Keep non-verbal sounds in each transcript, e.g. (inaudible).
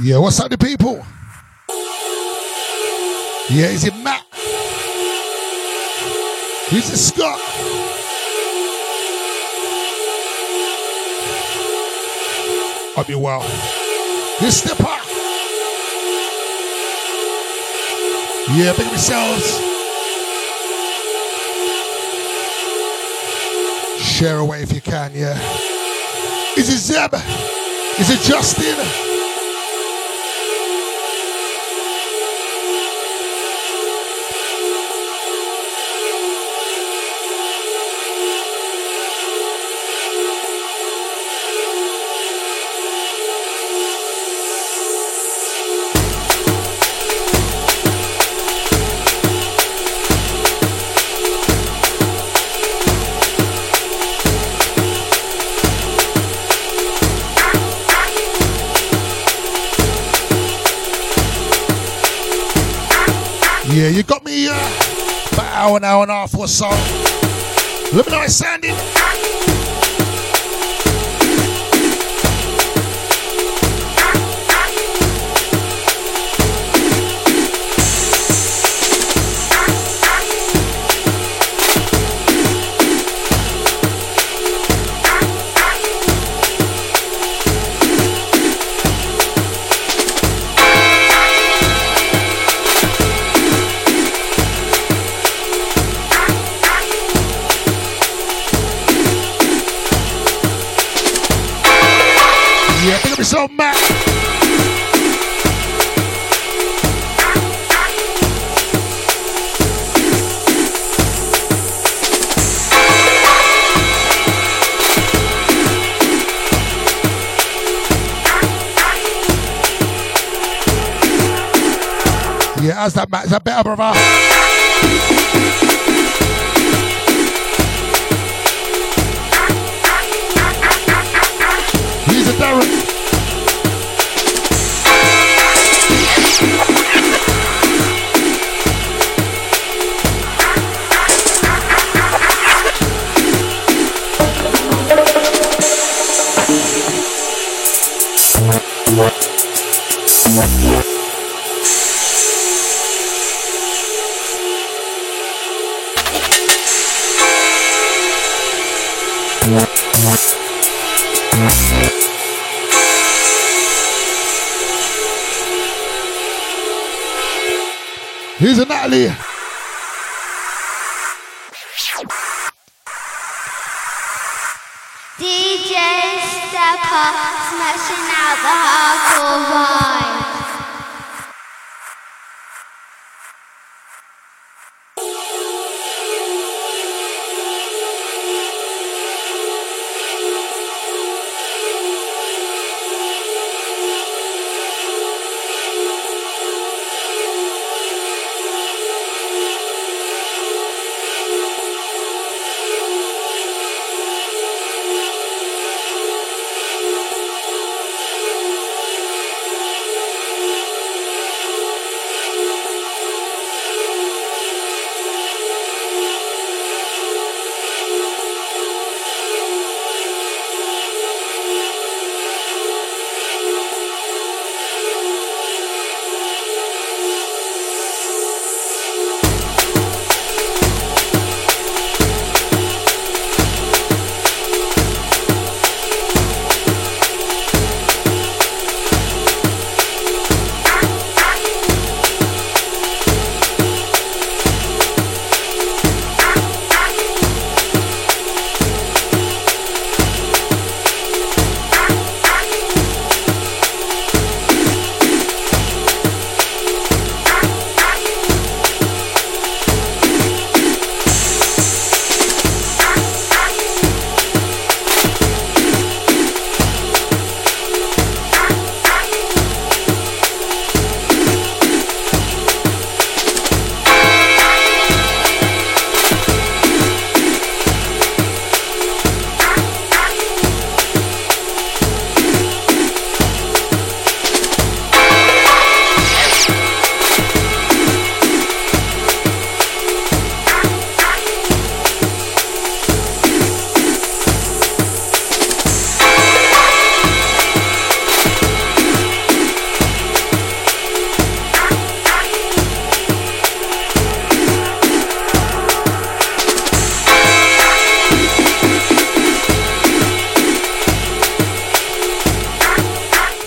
Yeah, what's up, the people? Yeah, is it Matt? Is it Scott? I'll be well. This step up. Yeah, big yourselves. Share away if you can, yeah. Is it Zeb? Is it Justin? A half. Let me know how it's sounding. How's that, Matt? Is that better, brother? Here's a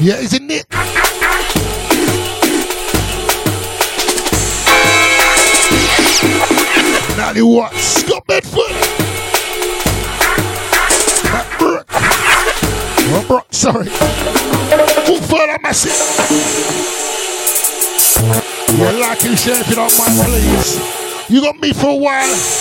Yeah, isn't it? Natalie Watts, Scott Bedford. Matt Brook. Oh, Brock, sorry. Full further massive. Yeah, like and share if you don't mind, please. You got me for a while.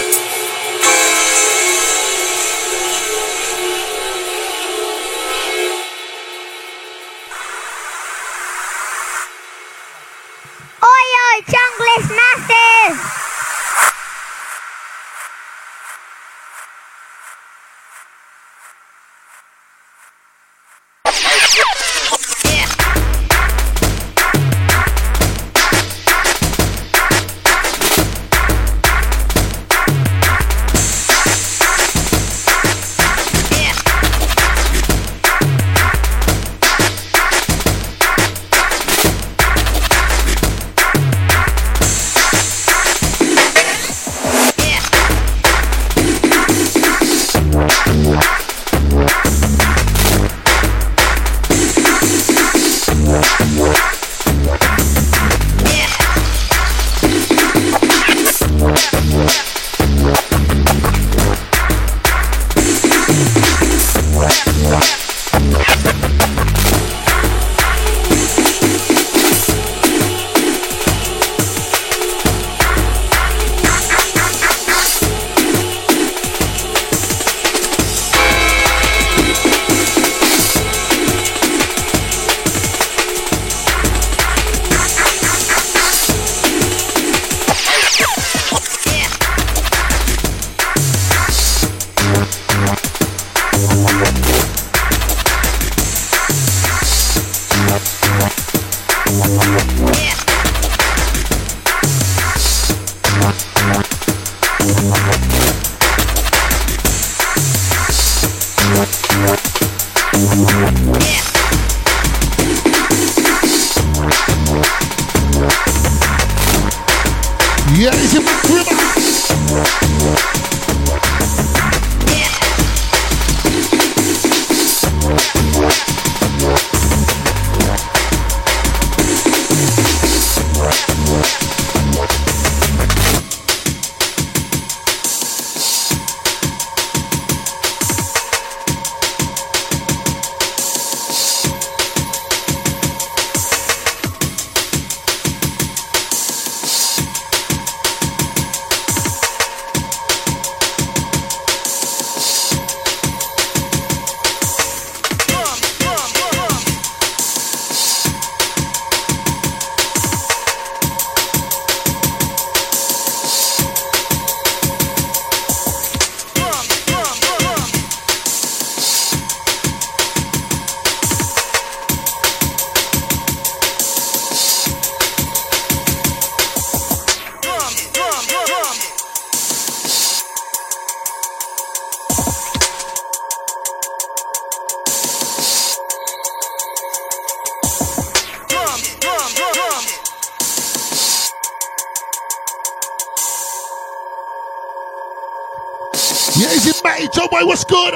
Joe what's good?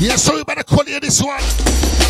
Yeah, sorry about the quality of this one.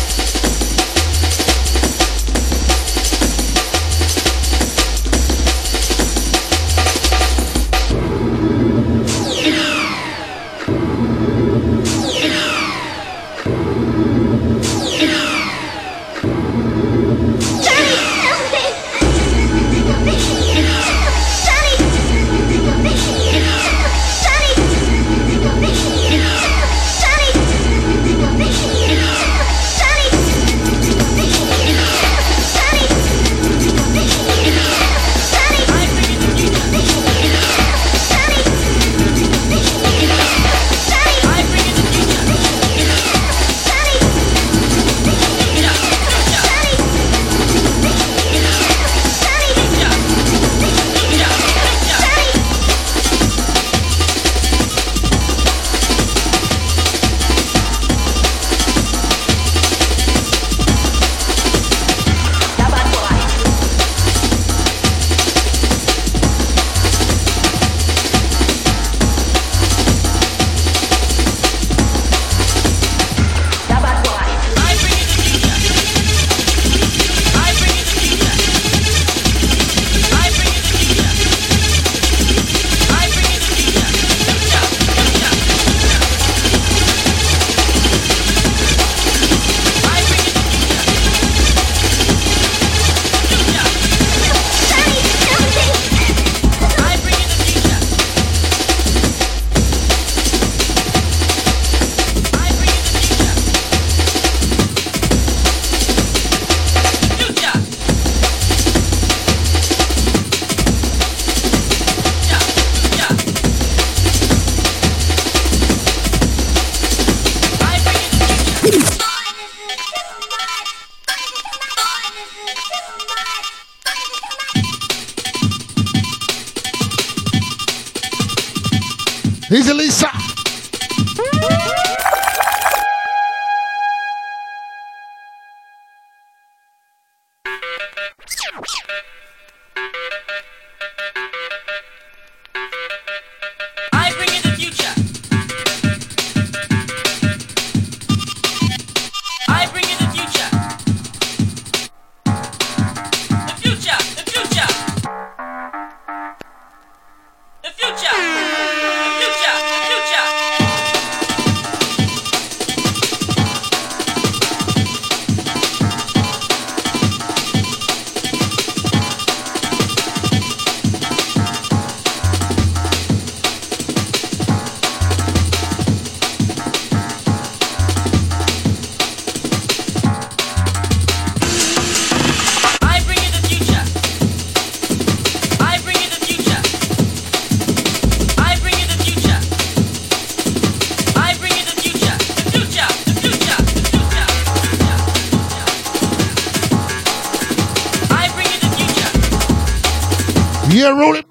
He a it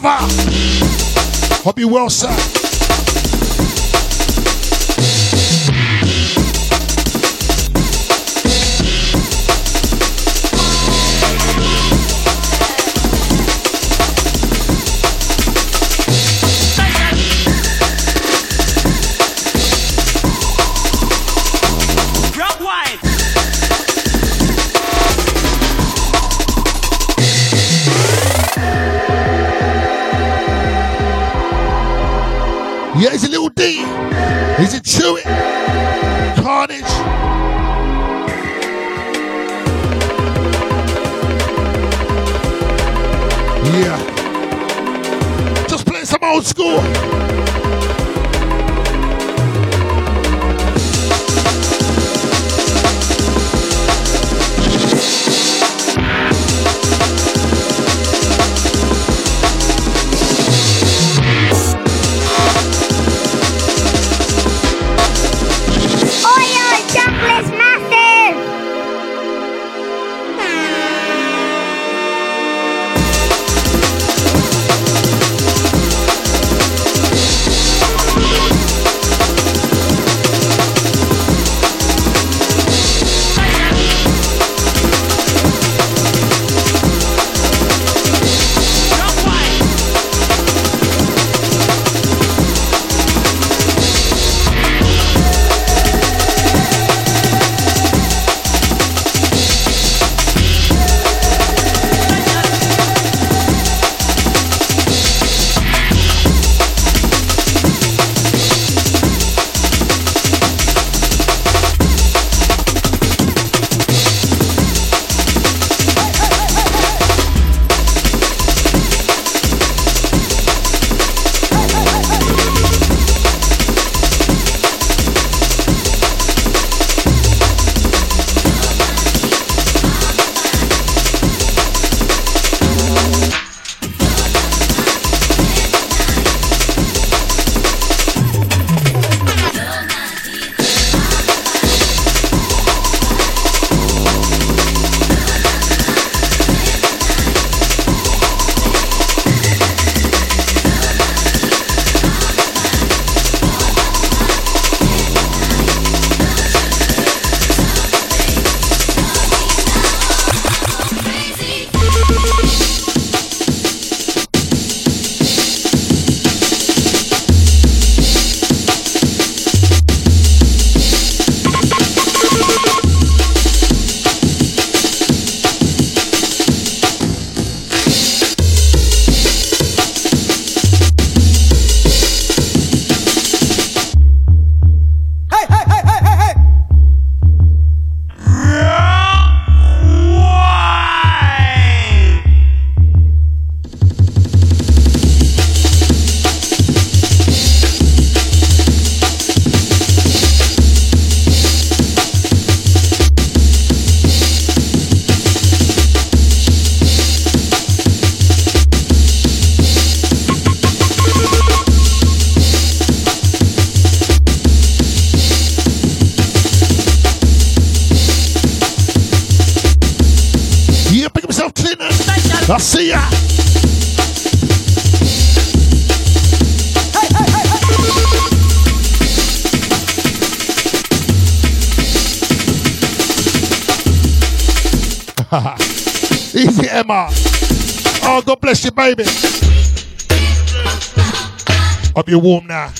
brother. Hope you well, sir. Oh, bless you, baby. Hope you're warm now.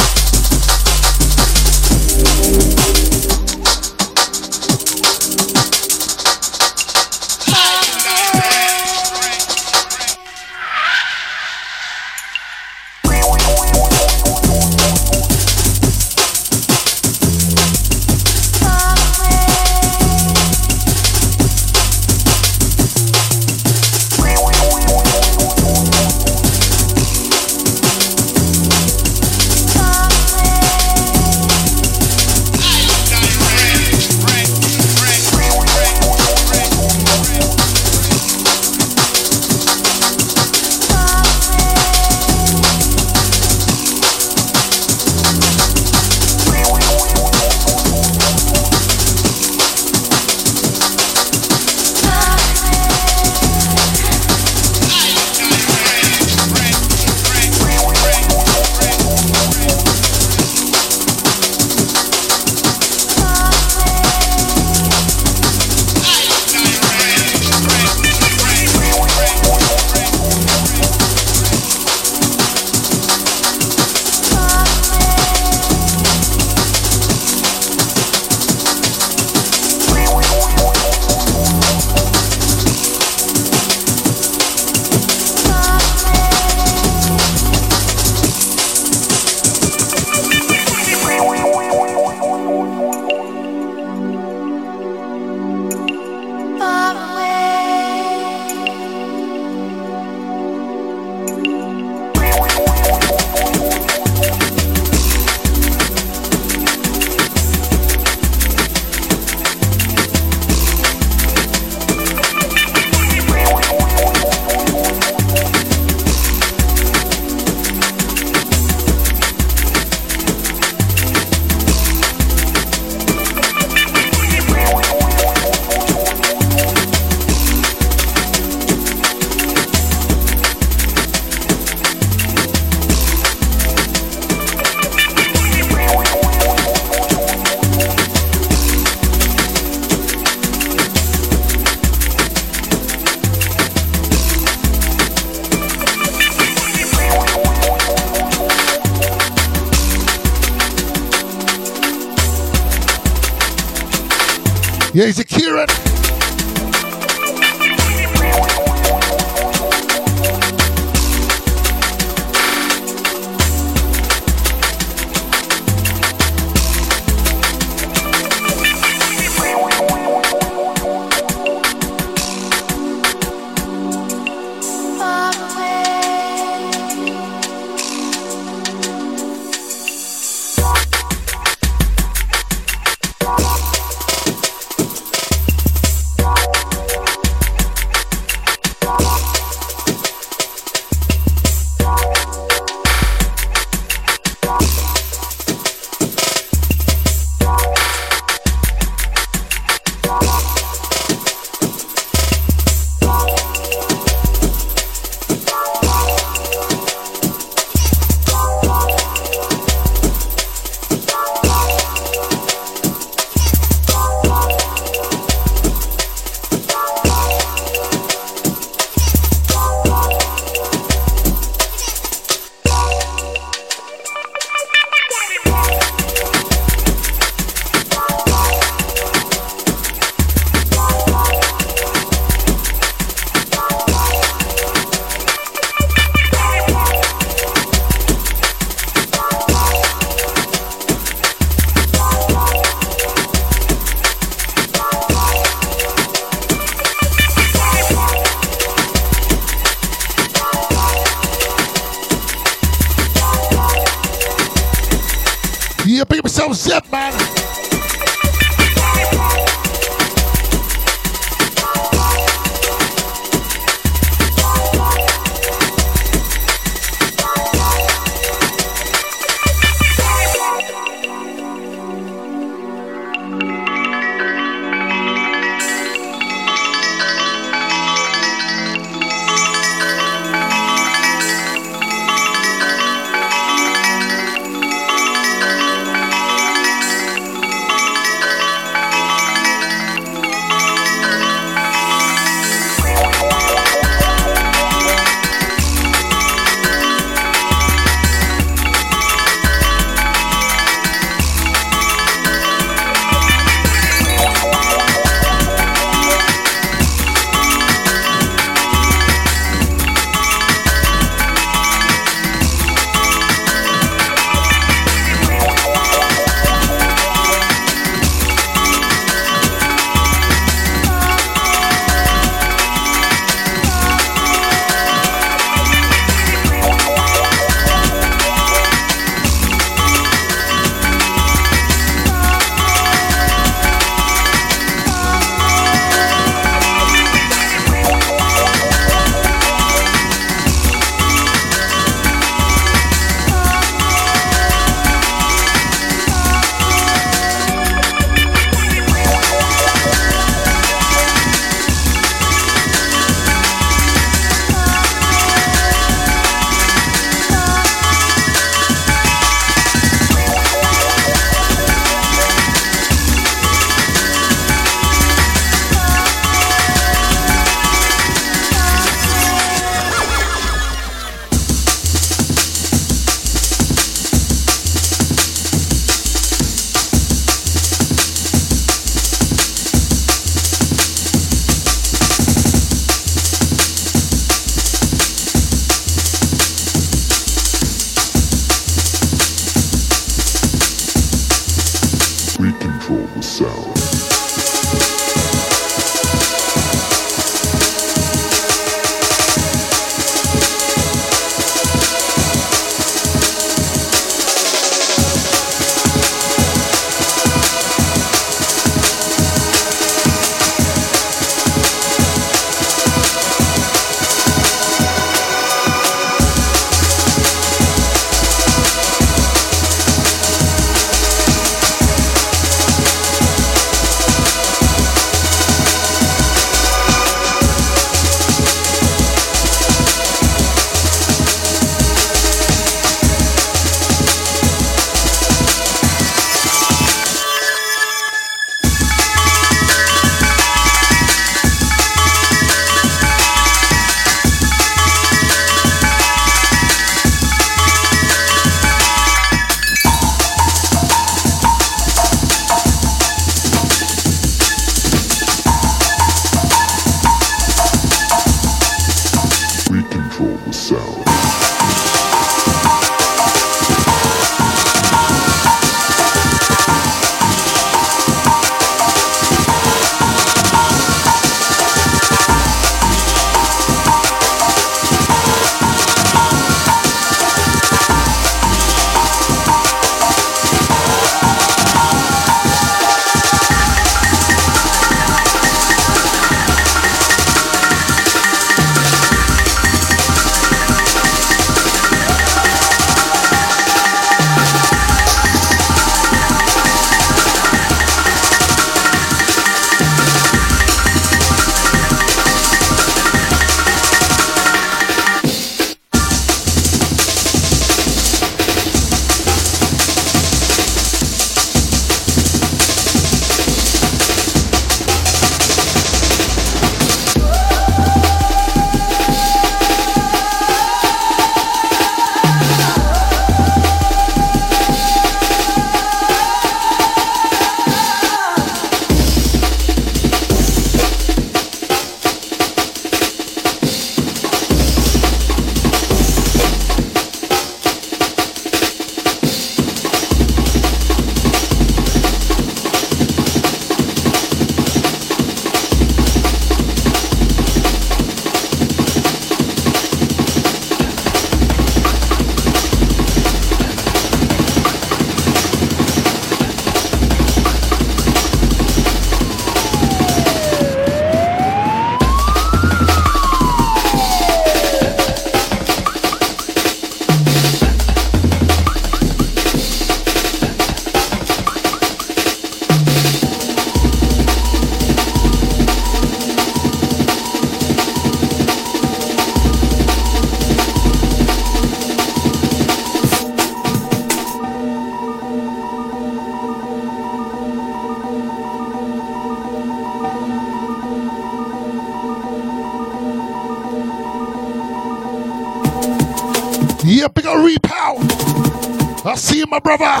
Brother.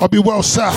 I'll be well, sir.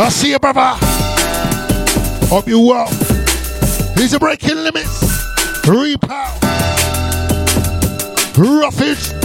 I see you, brother. Hope you well. These are breaking limits. Repow. Roughage.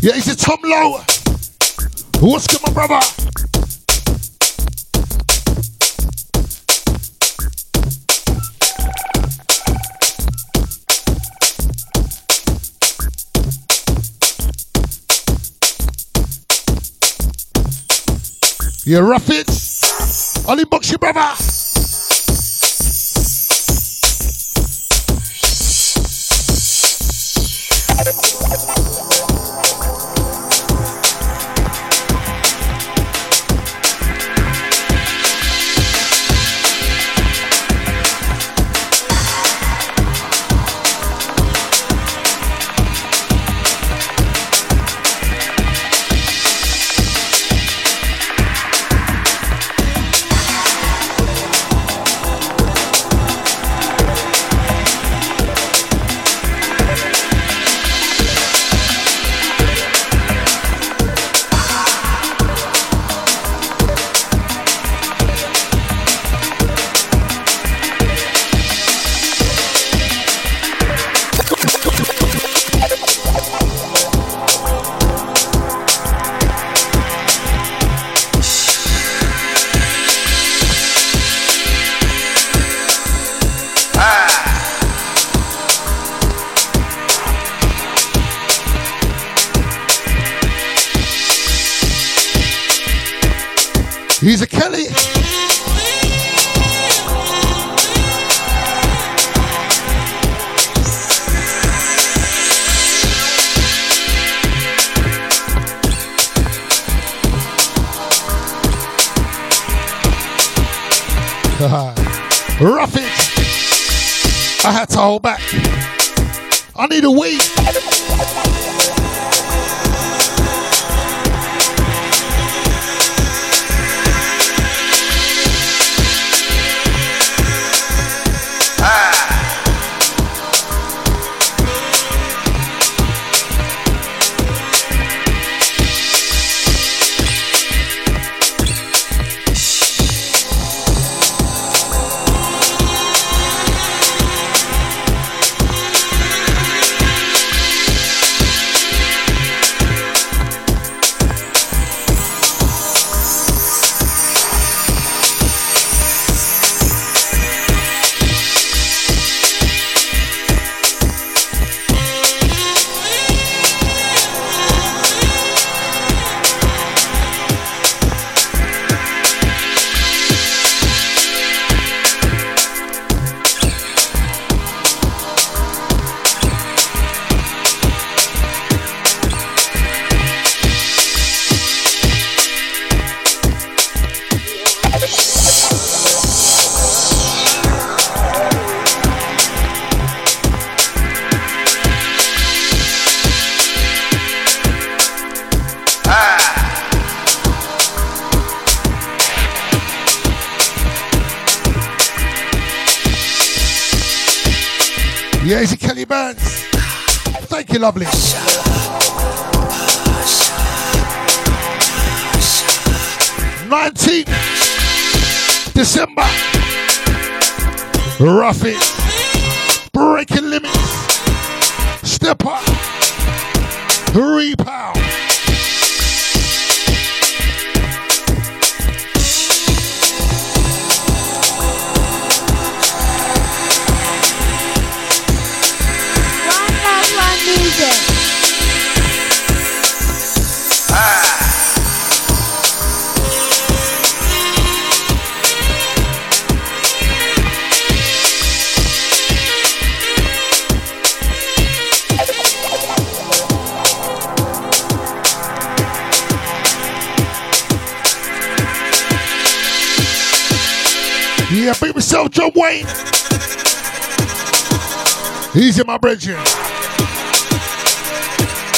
Yeah, it's a Tom Low. What's good, my brother? You rough it? Only box your brother. Be lovely. Nineteenth December. Rough it. Easy, my bridge.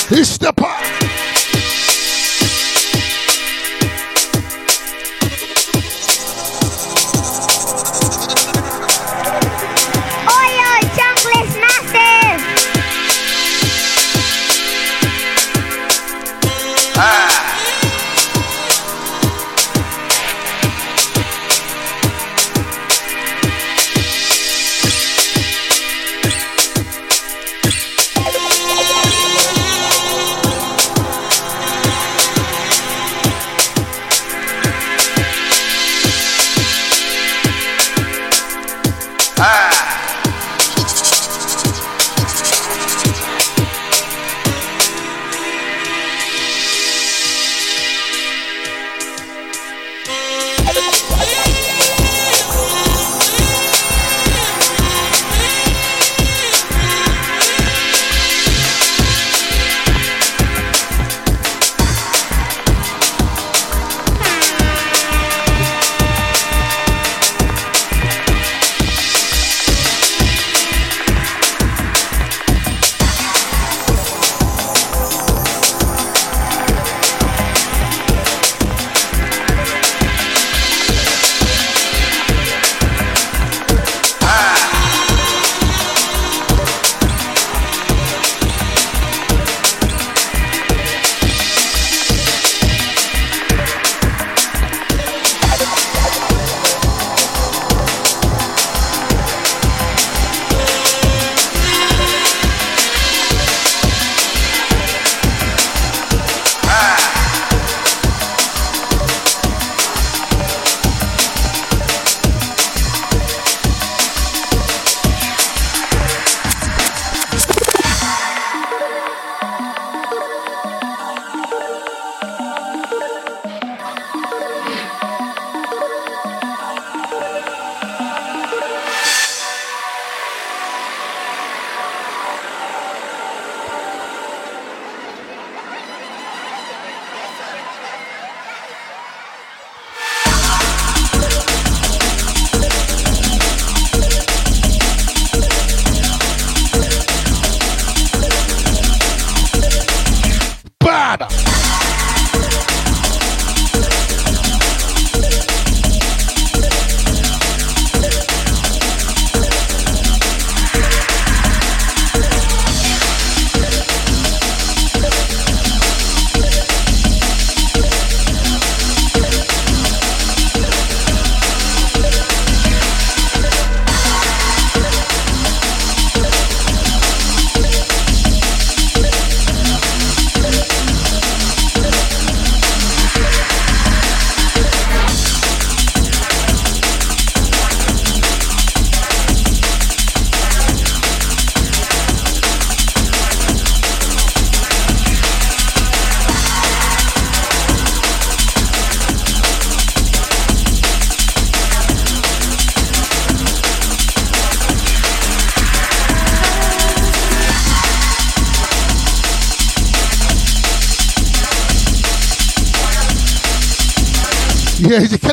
He's step (laughs) What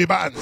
too many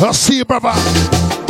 I'll see you, brother.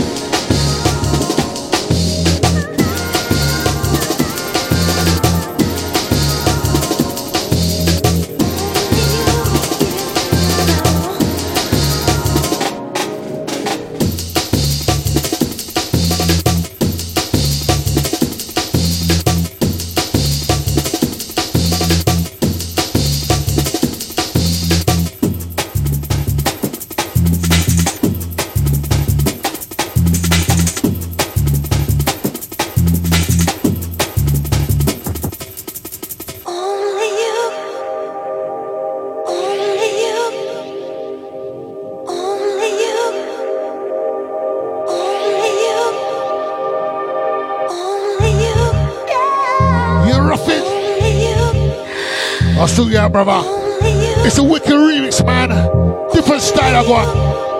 brother. It's a wicked remix, man. Different style I got.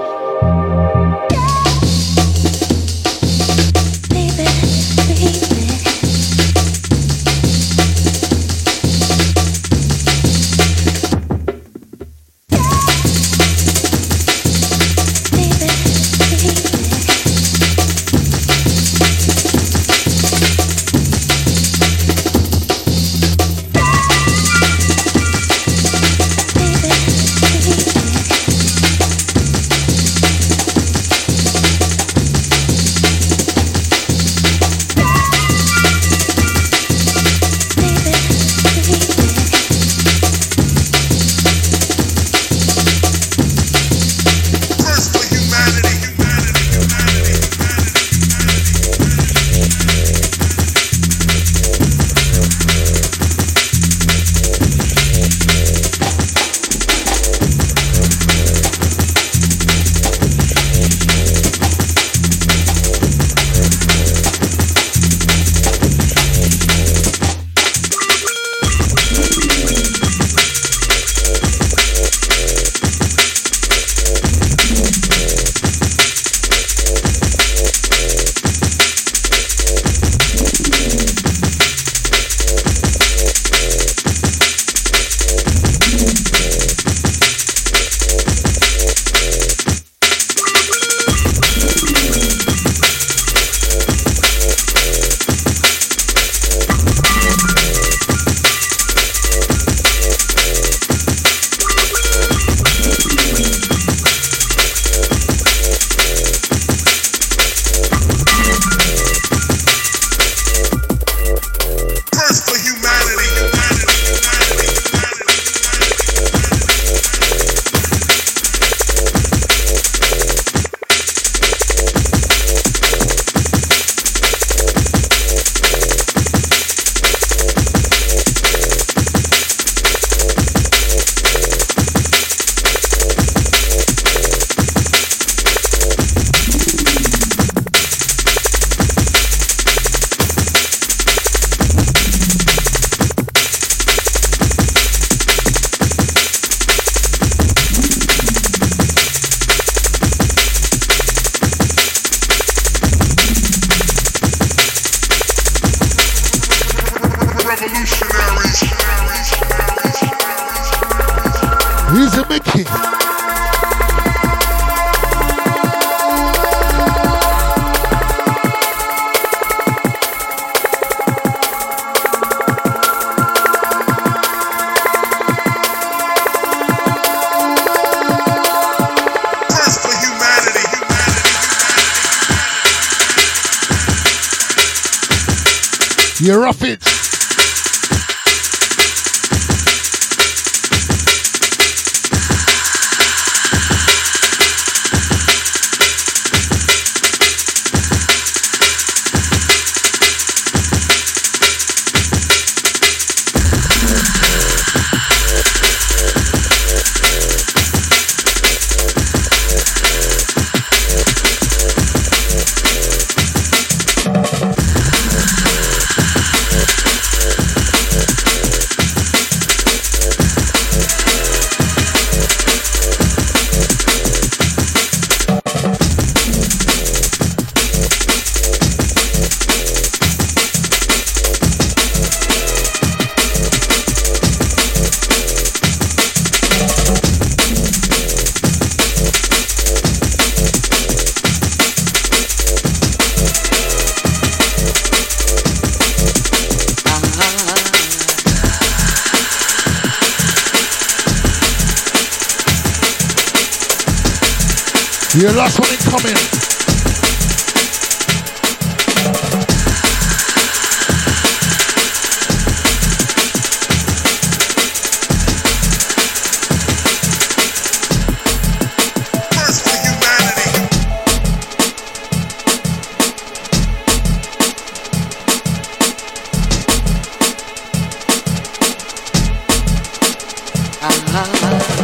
Ah.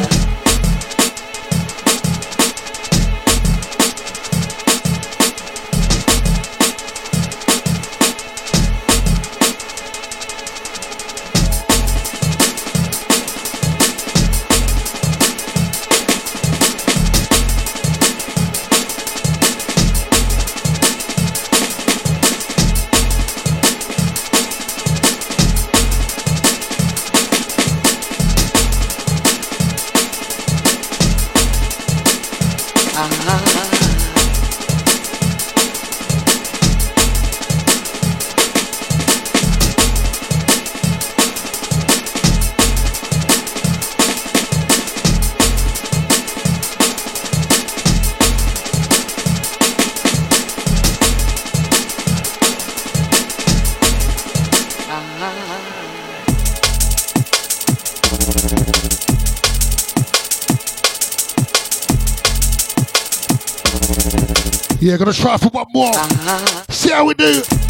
Gonna try for one more. Uh-huh. See how we do.